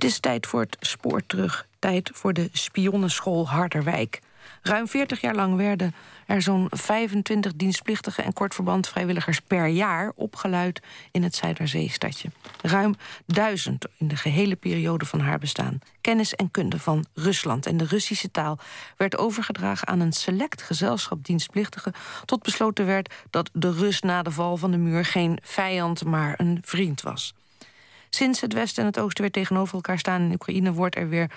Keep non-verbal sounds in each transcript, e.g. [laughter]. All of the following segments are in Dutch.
Het is tijd voor het spoor terug. Tijd voor de spionnenschool Harderwijk. Ruim 40 jaar lang werden er zo'n 25 dienstplichtige en kortverband vrijwilligers per jaar opgeluid in het Zuiderzeestadje. Ruim duizend in de gehele periode van haar bestaan. Kennis en kunde van Rusland en de Russische taal werd overgedragen aan een select gezelschap dienstplichtigen, tot besloten werd dat de Rus na de val van de muur geen vijand, maar een vriend was. Sinds het Westen en het Oosten weer tegenover elkaar staan in Oekraïne, wordt er weer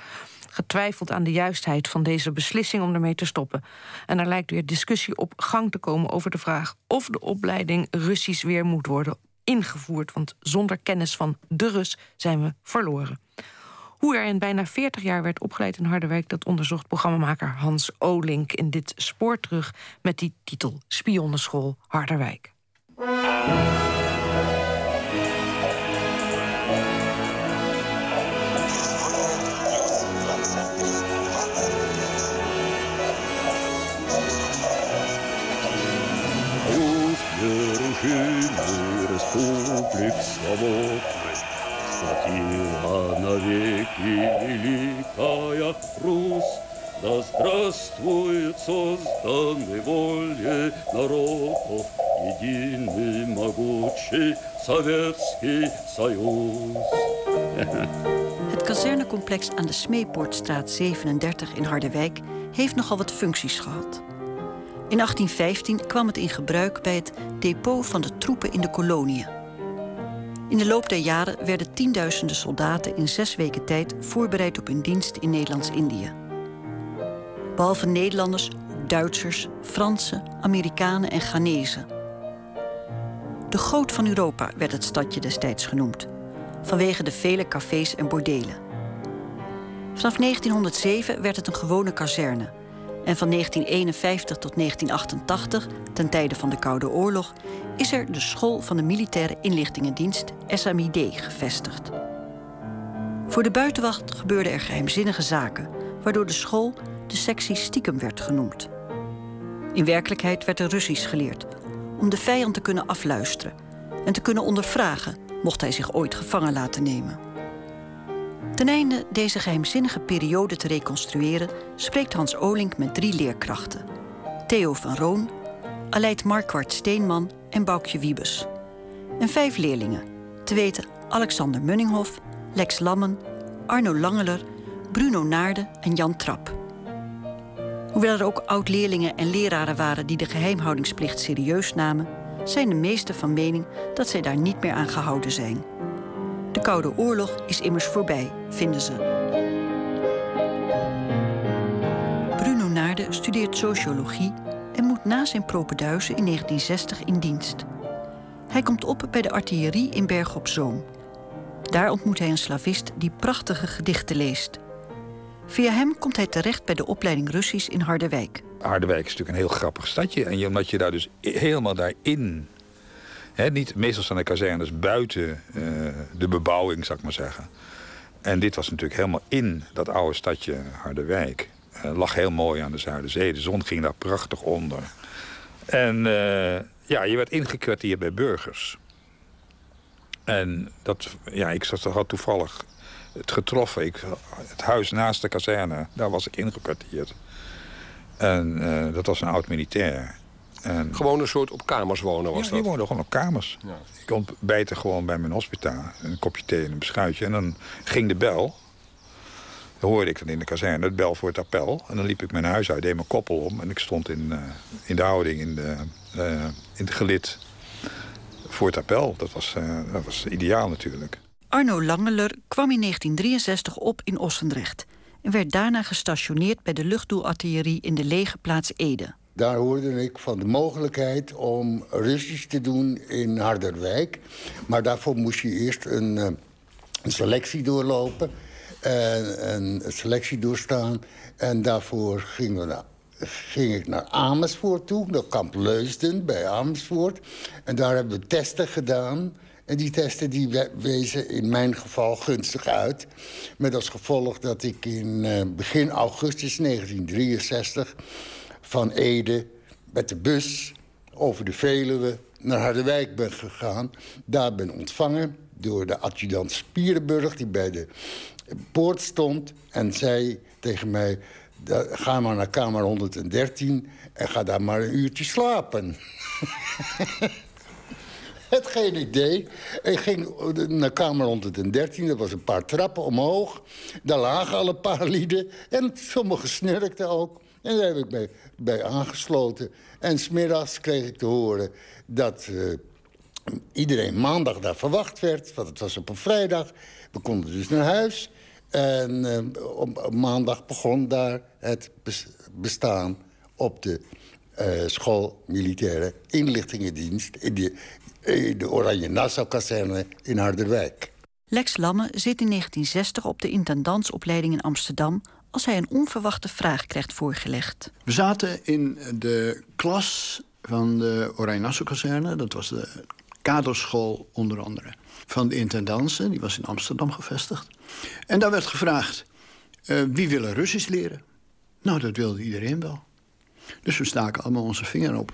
getwijfeld aan de juistheid van deze beslissing om ermee te stoppen. En er lijkt weer discussie op gang te komen over de vraag of de opleiding Russisch weer moet worden ingevoerd. Want zonder kennis van de Rus zijn we verloren. Hoe er in bijna 40 jaar werd opgeleid in Harderwijk, dat onderzocht programmamaker Hans Olink in dit spoor terug met die titel Spionnenschool Harderwijk. Советский Союз. Het kazernecomplex aan de Smeepoortstraat 37 in Harderwijk heeft nogal wat functies gehad. In 1815 kwam het in gebruik bij het depot van de troepen in de koloniën. In de loop der jaren werden tienduizenden soldaten in zes weken tijd voorbereid op hun dienst in Nederlands-Indië. Behalve Nederlanders ook Duitsers, Fransen, Amerikanen en Ghanese. de goot van Europa werd het stadje destijds genoemd, vanwege de vele cafés en bordelen. Vanaf 1907 werd het een gewone kazerne en van 1951 tot 1988, ten tijde van de Koude Oorlog, is er de School van de Militaire Inlichtingendienst, SMID, gevestigd. Voor de buitenwacht gebeurden er geheimzinnige zaken, waardoor de school de sectie stiekem werd genoemd. In werkelijkheid werd er Russisch geleerd, om de vijand te kunnen afluisteren en te kunnen ondervragen, mocht hij zich ooit gevangen laten nemen. Ten einde deze geheimzinnige periode te reconstrueren, spreekt Hans Olink met drie leerkrachten: Theo van Roon, Aleid Markwart Steenman en Boukje Wiebes. En vijf leerlingen, te weten Alexander Munninghoff, Lex Lammen, Arno Langeler, Bruno Naarden en Jan Trap. Hoewel er ook oud-leerlingen en leraren waren die de geheimhoudingsplicht serieus namen, zijn de meesten van mening dat zij daar niet meer aan gehouden zijn. De Koude Oorlog is immers voorbij, vinden ze. Bruno Naarde studeert sociologie en moet na zijn propeduizen in 1960 in dienst. Hij komt op bij de artillerie in Berg op Zoom. Daar ontmoet hij een slavist die prachtige gedichten leest. Via hem komt hij terecht bij de opleiding Russisch in Harderwijk. Harderwijk is natuurlijk een heel grappig stadje. En omdat je daar dus helemaal daarin niet, meestal staan de kazernes buiten uh, de bebouwing, zou ik maar zeggen. En dit was natuurlijk helemaal in dat oude stadje Harderwijk. Uh, lag heel mooi aan de Zuiderzee. De zon ging daar prachtig onder. En uh, ja, je werd ingekwartierd bij burgers. En dat, ja, ik had toevallig het getroffen. Ik, het huis naast de kazerne, daar was ik ingekwartierd. En dat was een oud militair. En... Gewoon een soort op kamers wonen was ja, dat? die woonde gewoon op kamers. Ja. Ik ontbijtte gewoon bij mijn hospitaal. Een kopje thee en een beschuitje. En dan ging de bel. Dan hoorde ik dan in de kazerne, het bel voor het appel. En dan liep ik mijn huis uit, deed mijn koppel om. En ik stond in, uh, in de houding, in, de, uh, in het gelid voor het appel. Dat was, dat was ideaal natuurlijk. Arno Langeler kwam in 1963 op in Ossendrecht... en werd daarna gestationeerd bij de luchtdoelartillerie in de lege plaats Ede. Daar hoorde ik van de mogelijkheid om Russisch te doen in Harderwijk. Maar daarvoor moest je eerst een, eh, een selectie doorlopen. En een selectie doorstaan. En daarvoor we ging ik naar Amersfoort toe. Naar kamp Leusden bij Amersfoort. En daar hebben we testen gedaan. En die testen die wezen in mijn geval gunstig uit. Met als gevolg dat ik in uh, begin augustus 1963 van Ede met de bus over de Veluwe naar Harderwijk ben gegaan. Daar ben ontvangen door de adjudant Spierenburg... die bij de poort stond en zei tegen mij... ga maar naar kamer 113 en ga daar maar een uurtje slapen. [laughs] Het geen idee. Ik ging naar kamer 113, dat was een paar trappen omhoog. Daar lagen al een paar lieden en sommigen snurkten ook. En daar heb ik mij bij aangesloten. En smiddags kreeg ik te horen dat uh, iedereen maandag daar verwacht werd. Want het was op een vrijdag. We konden dus naar huis. En uh, op maandag begon daar het bestaan op de uh, school militaire inlichtingendienst... de Oranje Nassau-kazerne in Harderwijk. Lex Lamme zit in 1960 op de intendantsopleiding in Amsterdam als hij een onverwachte vraag krijgt voorgelegd. We zaten in de klas van de Oranje Nassau-kazerne. Dat was de kaderschool onder andere. Van de intendansen, die was in Amsterdam gevestigd. En daar werd gevraagd, uh, wie willen Russisch leren? Nou, dat wilde iedereen wel. Dus we staken allemaal onze vinger op.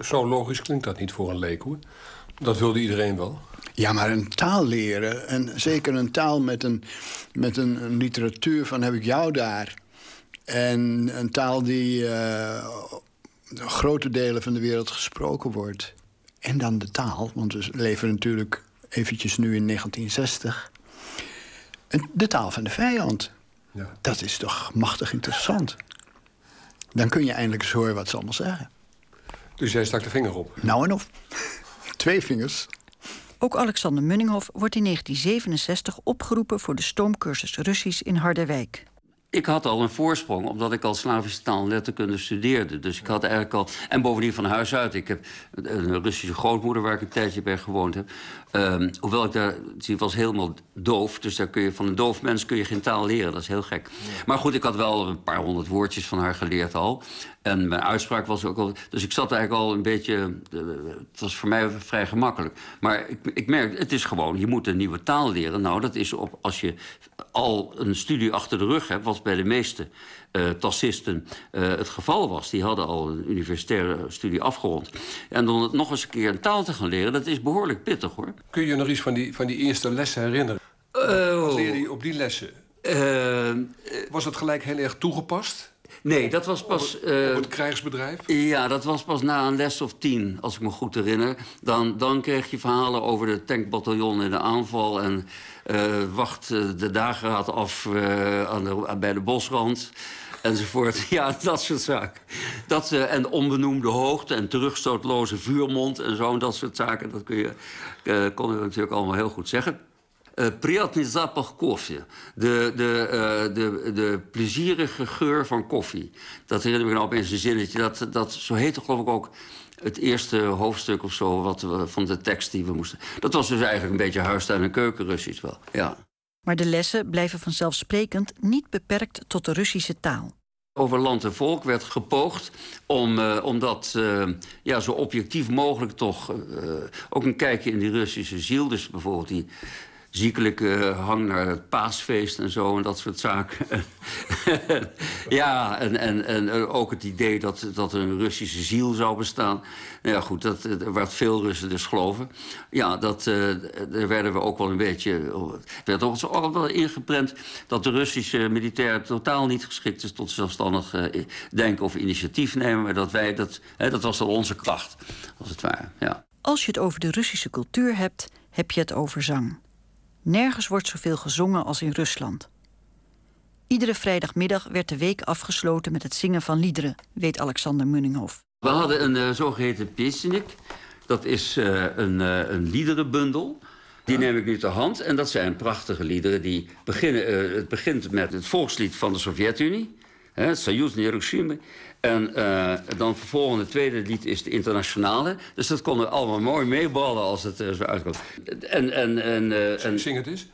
Zo logisch klinkt dat niet voor een leek, hoor. Dat wilde iedereen wel. Ja, maar een taal leren, en zeker een taal met een, met een, een literatuur van heb ik jou daar... en een taal die uh, grote delen van de wereld gesproken wordt... en dan de taal, want we leven natuurlijk eventjes nu in 1960... de taal van de vijand. Ja. Dat is toch machtig interessant. Dan kun je eindelijk eens horen wat ze allemaal zeggen. Dus jij stak de vinger op? Nou en of. Twee vingers. Ook Alexander Munninghoff wordt in 1967 opgeroepen voor de stoomcursus Russisch in Harderwijk. Ik had al een voorsprong, omdat ik al Slavische taal en letterkunde studeerde. Dus ik had eigenlijk al. En bovendien van huis uit. Ik heb een Russische grootmoeder waar ik een tijdje bij gewoond heb. Um, hoewel ik daar. Die was helemaal doof. Dus daar kun je, van een doof mens kun je geen taal leren. Dat is heel gek. Maar goed, ik had wel een paar honderd woordjes van haar geleerd al. En mijn uitspraak was ook al. Dus ik zat eigenlijk al een beetje. Het was voor mij vrij gemakkelijk. Maar ik, ik merk, het is gewoon. Je moet een nieuwe taal leren. Nou, dat is op, als je al een studie achter de rug hebt. Wat bij de meeste uh, tassisten uh, het geval was. Die hadden al een universitaire studie afgerond. En dan nog eens een keer een taal te gaan leren, dat is behoorlijk pittig hoor. Kun je je nog iets van die, van die eerste lessen herinneren? Uh, Wat leerde je op die lessen? was het gelijk heel erg toegepast? Nee, dat was pas... Op het, op het, krijgsbedrijf? Ja, dat was pas na een les of tien, als ik me goed herinner. Dan, dan kreeg je verhalen over de tankbataljon in de aanval... en uh, wacht de dageraad af aan de, bij de bosrand enzovoort. [laughs] Ja, dat soort zaken. Dat, uh, en onbenoemde hoogte en terugstootloze vuurmond en zo. En dat soort zaken, dat kun je, uh, kon je natuurlijk allemaal heel goed zeggen. Uh, Приятный запах koffie. De, de, uh, de, de plezierige geur van koffie. Dat herinner ik me nou opeens een zinnetje. Dat, dat, zo heette geloof ik ook het eerste hoofdstuk of zo wat we, van de tekst die we moesten. Dat was dus eigenlijk een beetje huistuin- en keukenrussisch wel. Ja. Maar de lessen blijven vanzelfsprekend niet beperkt tot de Russische taal. Over land en volk werd gepoogd om, uh, om dat uh, ja, zo objectief mogelijk toch uh, ook een kijkje in die Russische ziel. Dus bijvoorbeeld die ziekelijke hang naar het paasfeest en zo en dat soort zaken. [laughs] ja, en, en, en ook het idee dat, dat een Russische ziel zou bestaan. Nou ja, goed, dat, werd veel Russen dus geloven. Ja, dat, uh, daar werden we ook wel een beetje... Het werd ook wel ingeprent dat de Russische militair totaal niet geschikt is... tot zelfstandig denken of initiatief nemen. Maar dat wij, dat, hè, dat was dan onze kracht, als het ware, ja. Als je het over de Russische cultuur hebt, heb je het over zang. Nergens wordt zoveel gezongen als in Rusland. Iedere vrijdagmiddag werd de week afgesloten met het zingen van liederen, weet Alexander Munninghoff. We hadden een uh, zogeheten Pesnik. Dat is uh, een, uh, een liederenbundel. Die neem ik nu ter hand. En dat zijn prachtige liederen. Die beginnen, het begint met het volkslied van de Sovjet-Unie. Soyuz Hiroshima. En uh, dan vervolgens het tweede lied is de internationale. Dus dat konden allemaal mooi meeballen als het zo uitkomt. En, en, en, uh, en... Zing het eens.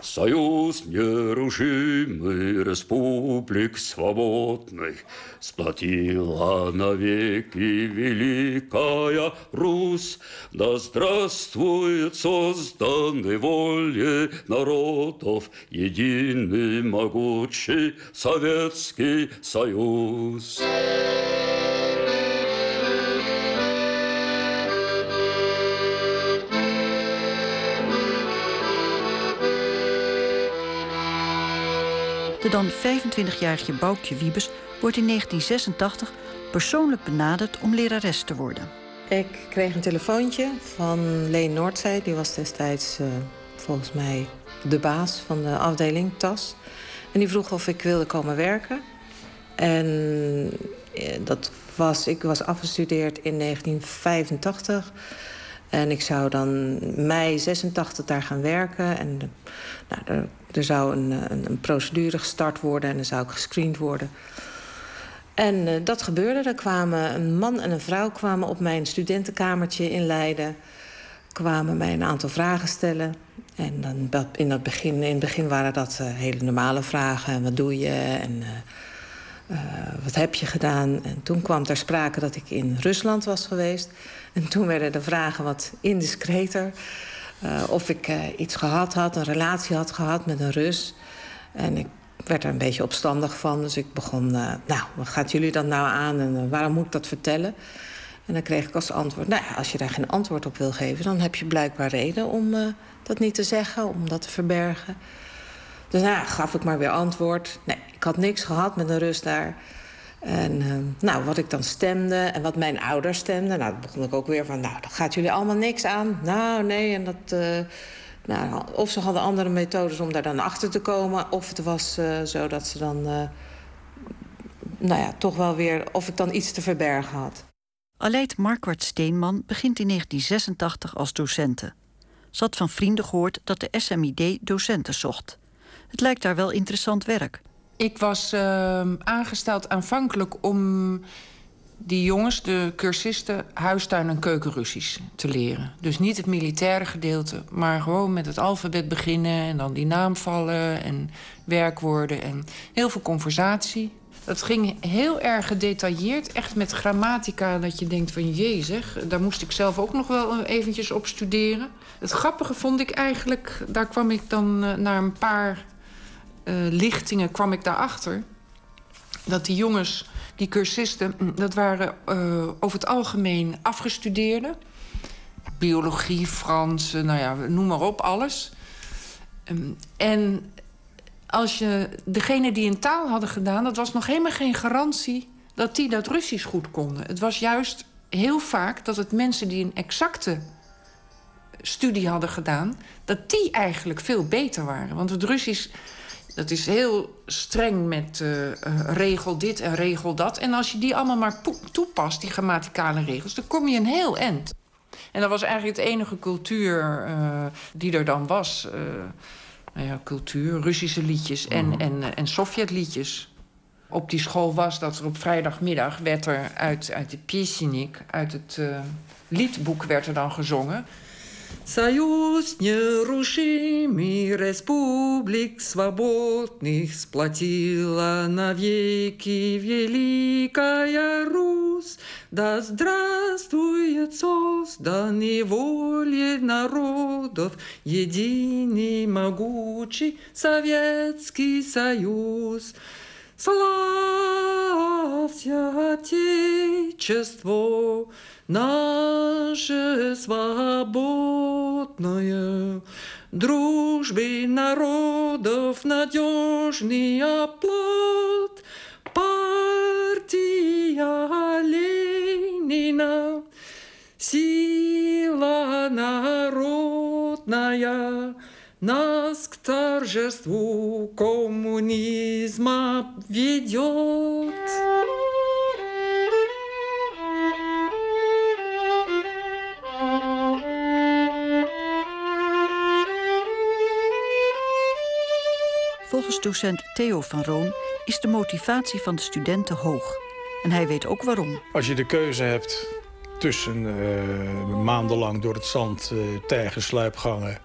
Союз нерушимый республик свободных Сплотила навеки великая Русь. Да здравствует созданный воле народов Единый могучий Советский Союз. De dan 25-jarige Boukje Wiebes wordt in 1986 persoonlijk benaderd om lerares te worden. Ik kreeg een telefoontje van Leen Noordzee. Die was destijds uh, volgens mij de baas van de afdeling TAS. En die vroeg of ik wilde komen werken. En eh, dat was, ik was afgestudeerd in 1985. En ik zou dan mei 86 daar gaan werken. En nou, er, er zou een, een, procedure gestart worden en dan zou ik gescreend worden. En uh, dat gebeurde. Er kwamen een man en een vrouw kwamen op mijn studentenkamertje in Leiden. Kwamen mij een aantal vragen stellen. En dan in, het begin, in het begin waren dat uh, hele normale vragen. Wat doe je? En uh, wat heb je gedaan? En toen kwam ter sprake dat ik in Rusland was geweest. En toen werden de vragen wat indiscreter. Uh, of ik uh, iets gehad had, een relatie had gehad met een Rus. En ik werd er een beetje opstandig van. Dus ik begon, nou, wat gaat jullie dan nou aan en waarom moet ik dat vertellen? En dan kreeg ik als antwoord, nou ja, als je daar geen antwoord op wil geven... dan heb je blijkbaar reden om dat niet te zeggen, om dat te verbergen. Dus nou, gaf ik maar weer antwoord. Nee, ik had niks gehad met een Rus daar. En uh, nou, wat ik dan stemde en wat mijn ouders stemden... nou, begon ik ook weer van, nou, dat gaat jullie allemaal niks aan. Nou, nee, en dat... Uh, nou, of ze hadden andere methodes om daar dan achter te komen... of het was uh, zo dat ze dan... nou ja, toch wel weer... of ik dan iets te verbergen had. Aleid Marquardt Steenman begint in 1986 als docente. Ze had van vrienden gehoord dat de SMID docenten zocht. Het lijkt daar wel interessant werk... Ik was uh, aangesteld aanvankelijk om die jongens, de cursisten, huistuin- en keukenrussisch te leren. Dus niet het militaire gedeelte, maar gewoon met het alfabet beginnen... en dan die naamvallen en werkwoorden en heel veel conversatie. Dat ging heel erg gedetailleerd, echt met grammatica... dat je denkt van jee zeg, daar moest ik zelf ook nog wel eventjes op studeren. Het grappige vond ik eigenlijk, daar kwam ik dan uh, na een paar lichtingen kwam ik daarachter... dat die jongens, die cursisten, mm, dat waren uh, over het algemeen afgestudeerden. Biologie, Frans, nou ja, noem maar op, alles. Um, en als je degene die een taal hadden gedaan... dat was nog helemaal geen garantie dat die dat Russisch goed konden. Het was juist heel vaak dat het mensen die een exacte studie hadden gedaan... dat die eigenlijk veel beter waren. Want het Russisch dat is heel streng met uh, regel dit en regel dat. En als je die allemaal maar toepast, die grammaticale regels... dan kom je een heel eind. En dat was eigenlijk het enige cultuur uh, die er dan was. Uh, nou ja, cultuur, Russische liedjes en, mm. en, en Sovjetliedjes. Op die school was dat er op vrijdagmiddag werd er uit, uit de Piesenik... uit het liedboek werd er dan gezongen... Союз нерушимый республик свободных Сплотила навеки великая Русь. Да здравствует созданный волей народов Единый могучий Советский Союз. Славьте Отечество, наше свободное, дружбы народов надежный оплот, партия Ленина, сила народная, нас к торжеству коммунизма ведет. Volgens docent Theo van Roon is de motivatie van de studenten hoog. En hij weet ook waarom. Als je de keuze hebt tussen uh, maandenlang door het zand uh, tijgen, sluipgangen...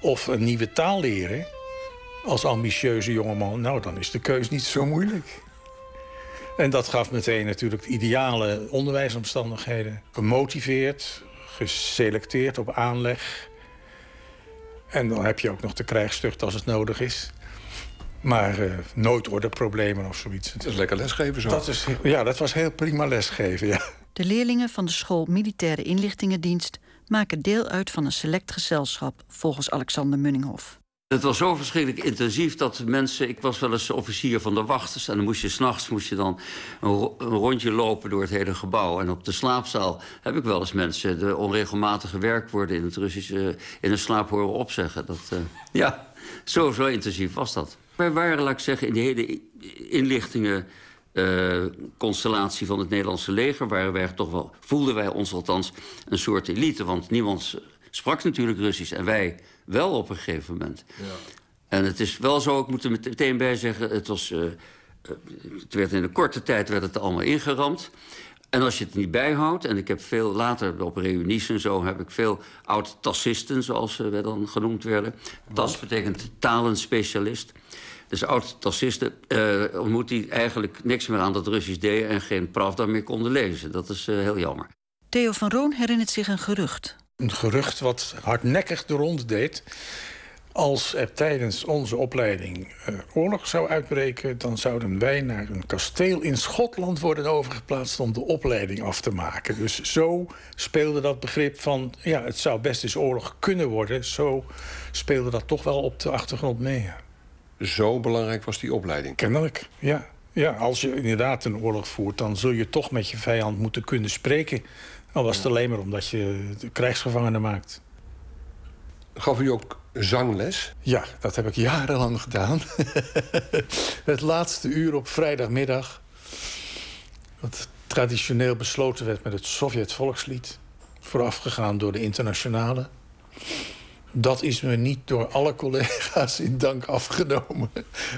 of een nieuwe taal leren als ambitieuze jongeman... nou, dan is de keuze niet zo moeilijk. En dat gaf meteen natuurlijk ideale onderwijsomstandigheden. Gemotiveerd, geselecteerd op aanleg. En dan heb je ook nog de krijgstucht als het nodig is. Maar uh, nooit ordeproblemen of zoiets. Dat is lekker lesgeven zo. Dat is, ja, dat was heel prima lesgeven, ja. De leerlingen van de school Militaire Inlichtingendienst... maken deel uit van een select gezelschap, volgens Alexander Munninghoff. Het was zo verschrikkelijk intensief dat mensen... Ik was wel eens officier van de wachters... en dan moest je s'nachts moest je dan een, een, rondje lopen door het hele gebouw. En op de slaapzaal heb ik wel eens mensen... de onregelmatige werkwoorden in het Russisch uh, in een slaap horen opzeggen. Dat, uh, ja, [laughs] zo, zo intensief was dat. Wij waren, laat ik zeggen, in de hele inlichtingen... Uh, constellatie van het Nederlandse leger... waren wij toch wel, voelden wij ons althans een soort elite. Want niemand sprak natuurlijk Russisch en wij wel op een gegeven moment. Ja. En het is wel zo, ik moet er meteen bij zeggen... het, was, uh, het werd in een korte tijd werd het allemaal ingeramd. En als je het niet bijhoudt... en ik heb veel later op reunies en zo... heb ik veel oud-tassisten, zoals we dan genoemd werden. Tas betekent talenspecialist. Dus oud-tassisten uh, ontmoet die eigenlijk niks meer aan dat Russisch deden... en geen Pravda meer konden lezen. Dat is uh, heel jammer. Theo van Roon herinnert zich een gerucht een gerucht wat hardnekkig de rond deed. Als er tijdens onze opleiding uh, oorlog zou uitbreken, dan zouden wij naar een kasteel in Schotland worden overgeplaatst om de opleiding af te maken. Dus zo speelde dat begrip van, ja, het zou best eens oorlog kunnen worden. Zo speelde dat toch wel op de achtergrond mee. Zo belangrijk was die opleiding? Kennelijk, ja. Ja, als je inderdaad een oorlog voert, dan zul je toch met je vijand moeten kunnen spreken. Al was het alleen maar omdat je krijgsgevangenen maakt. Gaf u ook zangles? Ja, dat heb ik jarenlang gedaan. [laughs] het laatste uur op vrijdagmiddag. Wat traditioneel besloten werd met het Sovjet-volkslied. Voorafgegaan door de internationale. Dat is me niet door alle collega's in dank afgenomen.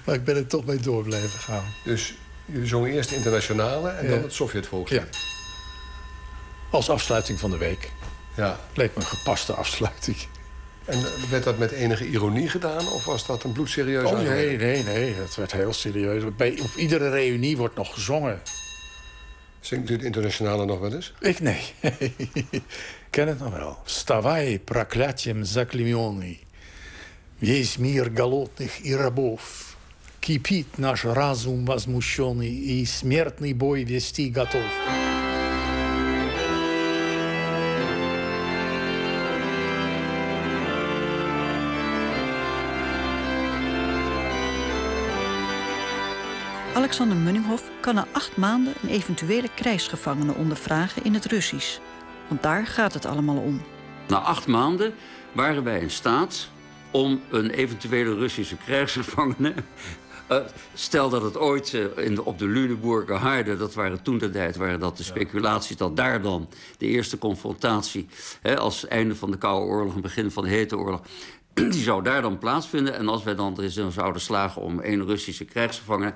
Maar ik ben er toch mee door blijven gaan. Dus jullie zongen eerst de internationale en dan het Sovjet-volkslied? Ja Als afsluiting van de week. Ja. Leek me een gepaste afsluiting. En werd dat met enige ironie gedaan? Of was dat een bloedserieus Oh nee, nee, nee. Dat werd heel serieus. Bij, op iedere reunie wordt nog gezongen. Zingt u het internationale nog wel eens? Ik nee. [laughs] ken het nog wel. Ставай, проклятием заклеменный. Весь мир голодных и рабов. Кипит наш разум возмущенный, и смертный бой вести готов. Alexander Munninghoff kan na acht maanden een eventuele krijgsgevangene ondervragen in het Russisch. Want daar gaat het allemaal om. Na acht maanden waren wij in staat om een eventuele Russische krijgsgevangene. Uh, [laughs] stel dat het ooit uh, in de, op de Lüneburger Heide, dat waren toen de tijd, waren dat de speculaties, dat daar dan de eerste confrontatie, hè, als einde van de Koude Oorlog en begin van de Hete Oorlog, [clears throat] die zou daar dan plaatsvinden. En als wij dan er zouden slagen om één Russische krijgsgevangene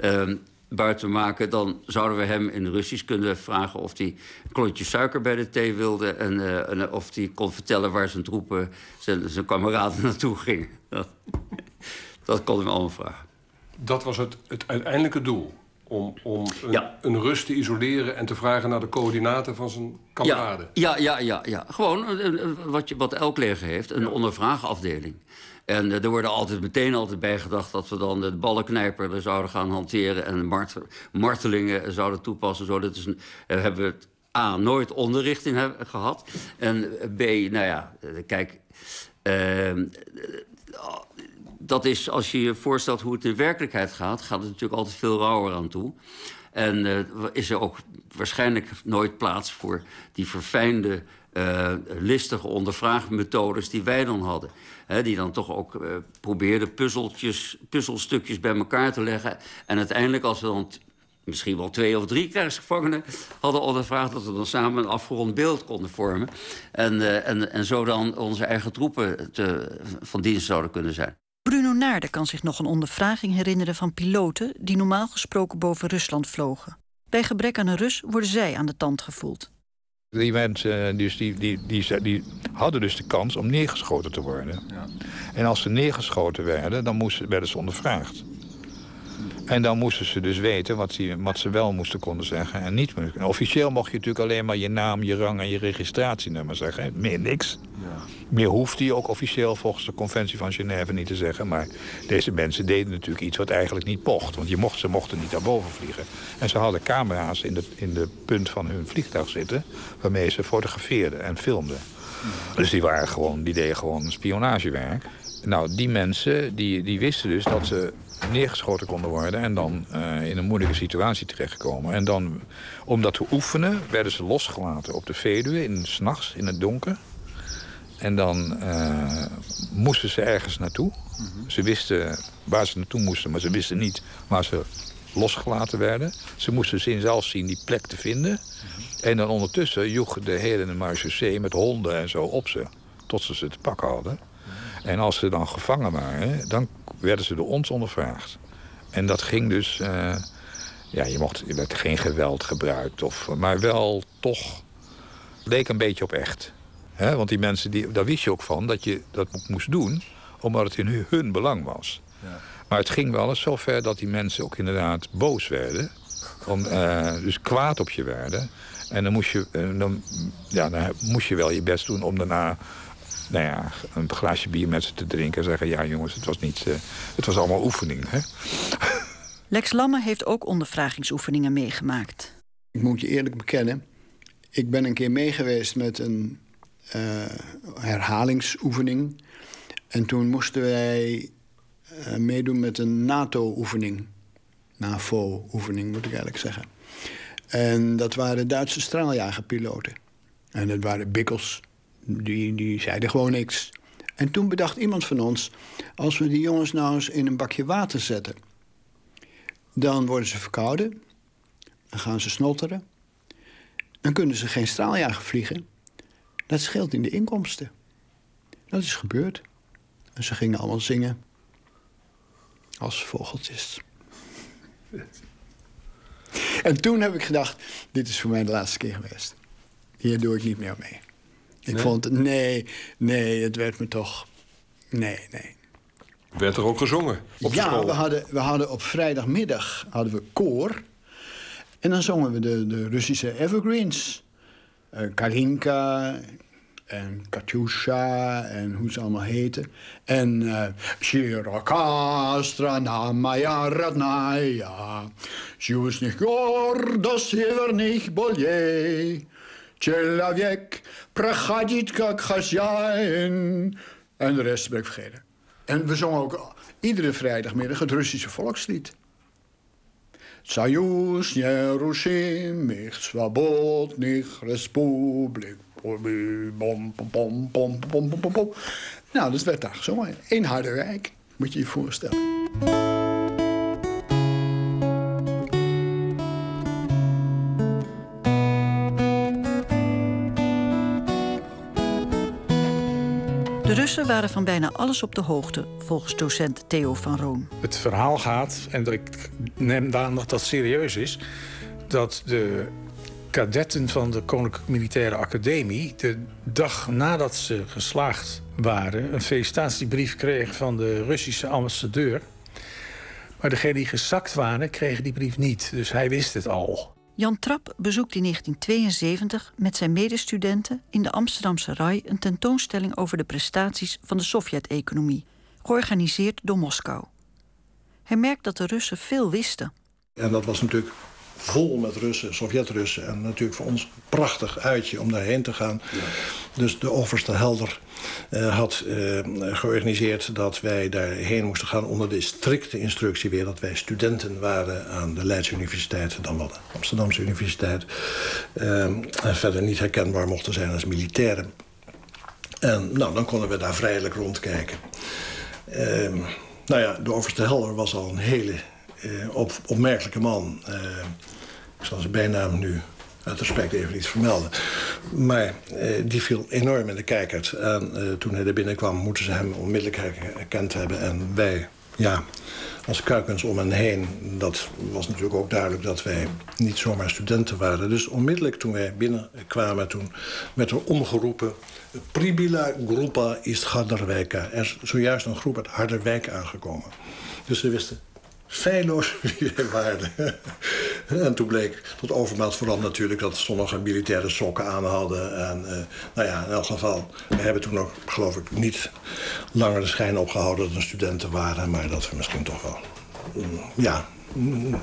uh, buiten te maken... dan zouden we hem in Russisch kunnen vragen of hij klontje suiker bij de thee wilde... en, uh, en of hij kon vertellen waar zijn troepen, zijn, zijn kameraden [laughs] naartoe gingen. Dat, konden we allemaal vragen. Dat was het, het uiteindelijke doel? Om, om een, ja. een, rust te isoleren en te vragen naar de coördinaten van zijn kameraden. Ja, ja, ja, ja, ja. gewoon wat, je, wat elk leger heeft, een ja. ondervraagafdeling. En uh, er wordt altijd meteen altijd bij gedacht dat we dan de ballenknijper zouden gaan hanteren en mart, martelingen zouden toepassen. Zo. Dat is een, daar hebben we het A, nooit onderricht in hebben, gehad. En B, nou ja, kijk. Uh, dat is, als je je voorstelt hoe het in werkelijkheid gaat... gaat het natuurlijk altijd veel rauwer aan toe. En uh, is er ook waarschijnlijk nooit plaats voor die verfijnde... Uh, listige ondervraagmethodes die wij dan hadden. He, die dan toch ook uh, probeerden puzzeltjes, puzzelstukjes bij elkaar te leggen. En uiteindelijk, als we dan misschien wel twee of drie krijgsgevangenen hadden ondervraagd... dat we dan samen een afgerond beeld konden vormen. En, en, en zo dan onze eigen troepen te, van dienst zouden kunnen zijn. Bruno Naarden kan zich nog een ondervraging herinneren van piloten die normaal gesproken boven Rusland vlogen. Bij gebrek aan een Rus worden zij aan de tand gevoeld. Die mensen dus die, die, die, die hadden dus de kans om neergeschoten te worden. Ja. En als ze neergeschoten werden, dan moesten, werden ze ondervraagd. En dan moesten ze dus weten wat ze, wat ze wel moesten konden zeggen en niet. En officieel mocht je natuurlijk alleen maar je naam, je rang en je registratienummer zeggen. Meer niks. Ja. Meer hoeft hij ook officieel volgens de conventie van Genève niet te zeggen. Maar deze mensen deden natuurlijk iets wat eigenlijk niet mocht. Want je mocht, ze mochten niet daarboven vliegen. En ze hadden camera's in de, in de punt van hun vliegtuig zitten... waarmee ze fotografeerden en filmden. Dus die, waren gewoon, die deden gewoon spionagewerk. Nou, die mensen die, die wisten dus dat ze neergeschoten konden worden... en dan uh, in een moeilijke situatie terechtkomen. En dan, om dat te oefenen, werden ze losgelaten op de Veluwe... in s'nachts, in het donker. En dan uh, moesten ze ergens naartoe. Mm -hmm. Ze wisten waar ze naartoe moesten, maar ze wisten niet waar ze losgelaten werden. Ze moesten zelf zien die plek te vinden. Mm -hmm. En dan ondertussen joeg de hele marechaussee met honden en zo op ze... tot ze ze te pakken hadden. En als ze dan gevangen waren, dan werden ze door ons ondervraagd. En dat ging dus... Uh, ja, je, mocht, je werd geen geweld gebruikt, of, maar wel toch... leek een beetje op echt. Want die mensen, die, daar wist je ook van dat je dat moest doen... omdat het in hun belang was. Ja. Maar het ging wel eens zo ver dat die mensen ook inderdaad boos werden. Om, uh, dus kwaad op je werden. En dan moest, je, uh, dan, ja, dan moest je wel je best doen om daarna nou ja, een glaasje bier met ze te drinken en zeggen... ja jongens, het was, niet, uh, het was allemaal oefening. Hè? Lex Lamme heeft ook ondervragingsoefeningen meegemaakt. Ik moet je eerlijk bekennen, ik ben een keer meegeweest met een uh, herhalingsoefening. En toen moesten wij uh, meedoen met een NATO-oefening. NAVO-oefening, moet ik eigenlijk zeggen. En dat waren Duitse straaljagerpiloten. En dat waren bikkels die, die zeiden gewoon niks. En toen bedacht iemand van ons... als we die jongens nou eens in een bakje water zetten... dan worden ze verkouden. Dan gaan ze snotteren. Dan kunnen ze geen straaljager vliegen. Dat scheelt in de inkomsten. Dat is gebeurd. En ze gingen allemaal zingen. Als vogeltjes. En toen heb ik gedacht... dit is voor mij de laatste keer geweest. Hier doe ik niet meer mee. Ik nee? vond, nee, nee, het werd me toch... Nee, nee. Werd er ook gezongen op ja, school? we hadden, we hadden op vrijdagmiddag hadden we koor. En dan zongen we de, de Russische evergreens. Uh, Kalinka en Katyusha en hoe ze allemaal heten. En eh, Shirakastra namaya radnaya. Sjusnich gorda niet bolje. Человек проходит как хозяин. En de rest ben ik vergeten. En we zongen ook iedere vrijdagmiddag het Russische volkslied. Союз нерушимых, свободных республик. Bom, bom, bom, bom, bom, bom, bom, bom. Nou, dat werd daar gezongen. In Harderwijk, moet je je voorstellen. De Russen waren van bijna alles op de hoogte, volgens docent Theo van Roon. Het verhaal gaat, en ik neem aan dat dat serieus is... dat de kadetten van de Koninklijke Militaire Academie... de dag nadat ze geslaagd waren... een felicitatiebrief kregen van de Russische ambassadeur. Maar degenen die gezakt waren, kregen die brief niet. Dus hij wist het al. Jan Trap bezoekt in 1972 met zijn medestudenten in de Amsterdamse RAI een tentoonstelling over de prestaties van de Sovjet-economie, georganiseerd door Moskou. Hij merkt dat de Russen veel wisten. En dat was natuurlijk vol met Russen, Sovjet-Russen. En natuurlijk voor ons een prachtig uitje om daarheen te gaan. Ja. Dus de overste Helder uh, had uh, georganiseerd dat wij daarheen moesten gaan... onder de strikte instructie weer dat wij studenten waren aan de Leidse Universiteit... dan wel de Amsterdamse Universiteit. Uh, en verder niet herkenbaar mochten zijn als militairen. En nou, dan konden we daar vrijelijk rondkijken. Ehm, nou ja, de overste Helder was al een hele uh, op, opmerkelijke man. Uh, ik zal zijn bijnaam nu uit respect even niet vermelden. Maar uh, die viel enorm in de kijkers. En toen hij er binnenkwam, moeten ze hem onmiddellijk herkend hebben. En wij, ja, als kuikens om hen heen... dat was natuurlijk ook duidelijk dat wij niet zomaar studenten waren. Dus onmiddellijk toen wij binnenkwamen, toen werd er omgeroepen... Pribila Grupa is Harderwijka. Er is zojuist een groep uit Harderwijk aangekomen. Dus ze wisten feilloos [laughs] waren. en toen bleek tot overmaat vooral natuurlijk dat sommigen militaire sokken aan hadden. En uh, nou ja, in elk geval, we hebben toen ook, geloof ik, niet langer de schijn opgehouden dat we studenten waren, maar dat we misschien toch wel, mm, ja,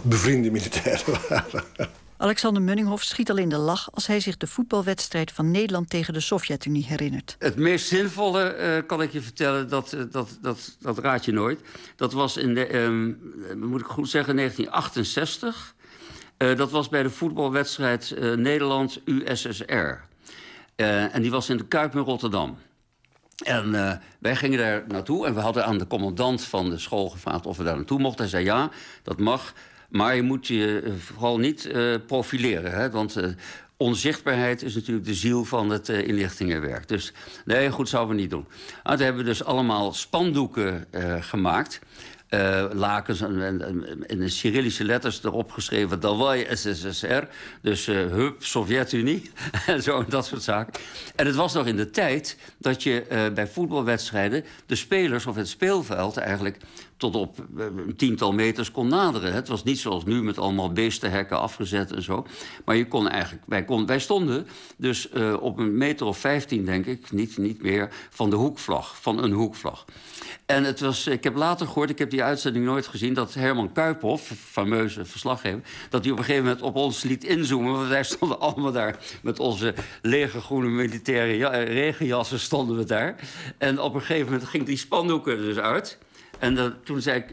bevriende militairen [laughs] waren. Alexander Munninghoff schiet al in de lach als hij zich de voetbalwedstrijd van Nederland tegen de Sovjet-Unie herinnert. Het meest zinvolle, uh, kan ik je vertellen, dat, uh, dat, dat, dat raad je nooit. Dat was in de, um, moet ik goed zeggen, 1968. Uh, dat was bij de voetbalwedstrijd Nederland-USSR. en die was in de Kuip in Rotterdam. En wij gingen daar naartoe en we hadden aan de commandant van de school gevraagd of we daar naartoe mochten. Hij zei ja, dat mag. Maar je moet je eh, vooral niet uh, profileren. Hè? Want uh, onzichtbaarheid is natuurlijk de ziel van het inlichtingenwerk. Dus nee, goed, zouden we niet doen. Nou, toen hebben we dus allemaal spandoeken gemaakt uh, lakens en, in Cyrillische letters erop geschreven... Davai SSSR, dus uh, Hup, Sovjet-Unie [laughs] en zo, dat soort zaken. En het was nog in de tijd dat je uh, bij voetbalwedstrijden... de spelers of het speelveld eigenlijk tot op een tiental meters kon naderen. Het was niet zoals nu met allemaal beestenhekken afgezet en zo. Maar je kon eigenlijk, wij, kon, wij stonden dus uh, op een meter of vijftien, denk ik, niet, niet meer, van de hoekvlag, van een hoekvlag. En het was, ik heb later gehoord, ik heb die uitzending nooit gezien... dat Herman Kuiphoff, fameuze verslaggever... dat hij op een gegeven moment op ons liet inzoomen. Want wij stonden [laughs] allemaal daar met onze lege groene militaire ja, regenjassen stonden we daar. En op een gegeven moment ging die spandoeken dus uit... En uh, toen zei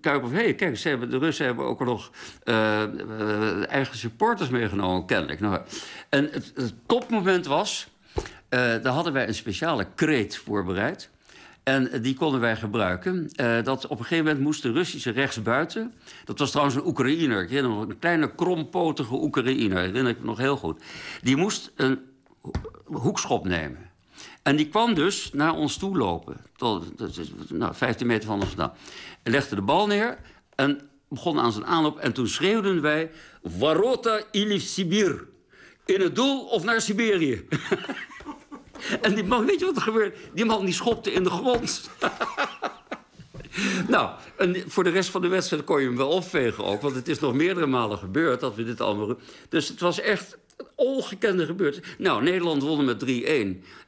hé, hey, kijk, ze de Russen hebben ook nog uh, uh, eigen supporters meegenomen, kennelijk. Nou, en het, topmoment was, daar hadden wij een speciale kreet voorbereid... En die konden wij gebruiken. Uh, dat op een gegeven moment moest de Russische rechtsbuiten... dat was trouwens een Oekraïner, ik herinner me, een kleine krompotige Oekraïner... herinner ik me nog heel goed. Die moest een hoekschop nemen. En die kwam dus naar ons toe lopen. Tot, nou, 15 meter van ons vandaan. Legde de bal neer en begon aan zijn aanloop. En toen schreeuwden wij... Varota ili Sibir. In het doel of naar Siberië. [laughs] En die man, weet je wat er gebeurde? Die man die schopte in de grond. [laughs] [laughs] nou, en voor de rest van de wedstrijd kon je hem wel opvegen ook. Want het is nog meerdere malen gebeurd dat we dit allemaal... Dus het was echt een ongekende gebeurtenis. Nou, Nederland won met 3-1.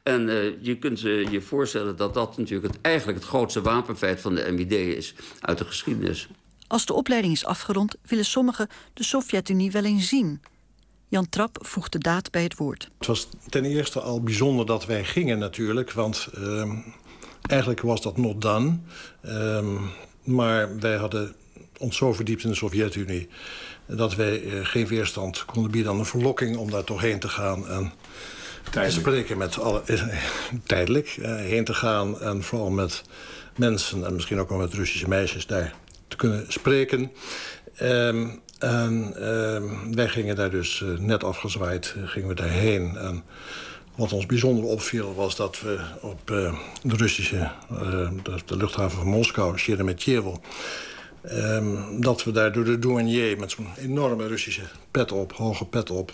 En uh, je kunt uh, je voorstellen dat dat natuurlijk het, eigenlijk het grootste wapenfeit van de MID is uit de geschiedenis. Als de opleiding is afgerond, willen sommigen de Sovjet-Unie wel eens zien. Jan Trap voegt de daad bij het woord. Het was ten eerste al bijzonder dat wij gingen natuurlijk. Want uh, eigenlijk was dat not done. Uh, maar wij hadden ons zo verdiept in de Sovjet-Unie... dat wij uh, geen weerstand konden bieden aan de verlokking... om daar toch heen te gaan en tijdelijk. te spreken met alle... Eh, tijdelijk uh, heen te gaan en vooral met mensen... en misschien ook wel met Russische meisjes daar te kunnen spreken... Um, en uh, wij gingen daar dus uh, net afgezwaaid, uh, gingen we daarheen. En wat ons bijzonder opviel was dat we op eh, de Russische, eh, de, luchthaven van Moskou, Sheremetyevo... Ehm, dat we daar door de douanier met zo'n enorme Russische pet op, hoge pet op...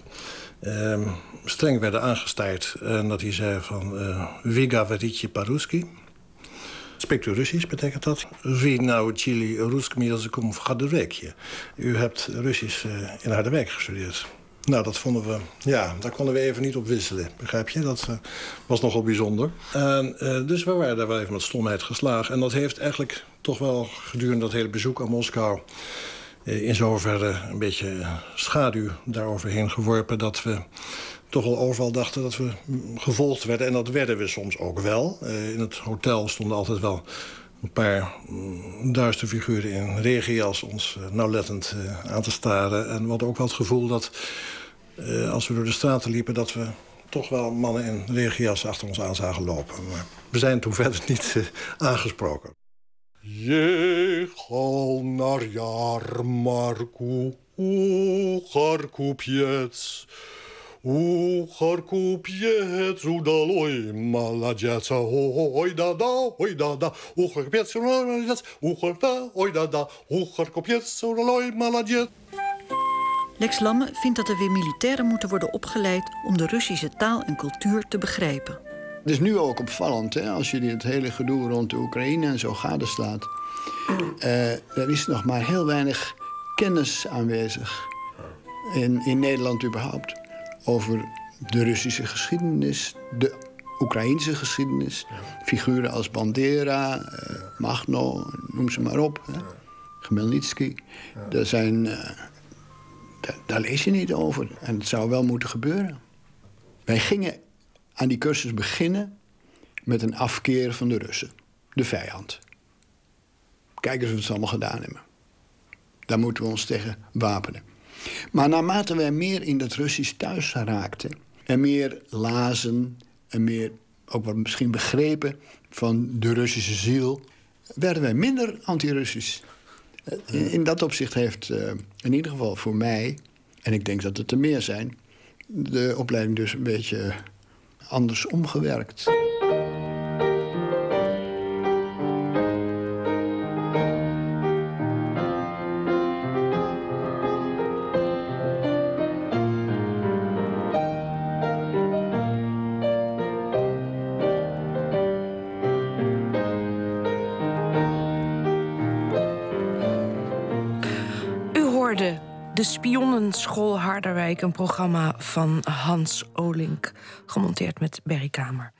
Ehm, streng werden aangestaard. En dat hij zei van... Eh, Viga veritje paruski. Spreekt u Russisch, betekent dat? Wie nou Chili Ruskmi als ik U hebt Russisch in Harderwijk gestudeerd. Nou, dat vonden we... Ja, daar konden we even niet op wisselen, begrijp je? Dat uh, was nogal bijzonder. En, uh, dus we waren daar wel even met stomheid geslagen. En dat heeft eigenlijk toch wel gedurende dat hele bezoek aan Moskou... in zoverre een beetje schaduw daaroverheen geworpen... dat we toch wel overal dachten dat we gevolgd werden. En dat werden we soms ook wel. In het hotel stonden altijd wel een paar mm, duistere figuren in regenjas... ons uh, nauwlettend uh, aan te staren. En we hadden ook wel het gevoel dat als we door de straten liepen... dat we toch wel mannen in regenjas achter ons aan zagen lopen. Maar we zijn toen [laughs] verder niet aangesproken. Jechal naar Uchar kupieczu doloj, mala zo oj da da, oj da da, uchar da, oj da da, mala. Lex Lamme vindt dat er weer militairen moeten worden opgeleid om de Russische taal en cultuur te begrijpen. Het is nu ook opvallend hè, als je het hele gedoe rond de Oekraïne en zo gadeslaat. Uh, er is nog maar heel weinig kennis aanwezig in, in Nederland überhaupt over de Russische geschiedenis, de Oekraïnse geschiedenis. Figuren als Bandera, uh, Magno, noem ze maar op. Hè. Khmelnytsky. Er zijn uh, daar, daar lees je niet over. En het zou wel moeten gebeuren. Wij gingen aan die cursus beginnen met een afkeer van de Russen. De vijand. Kijk eens wat ze allemaal gedaan hebben. Daar moeten we ons tegen wapenen. Maar naarmate wij meer in dat Russisch thuis raakten... en meer lazen en meer ook wat misschien begrepen van de Russische ziel... werden wij minder anti-Russisch. In, in, dat opzicht heeft uh, in ieder geval voor mij... en ik denk dat het er meer zijn... de opleiding dus een beetje anders omgewerkt. Een programma van Hans Olink, gemonteerd met Berry Kamer.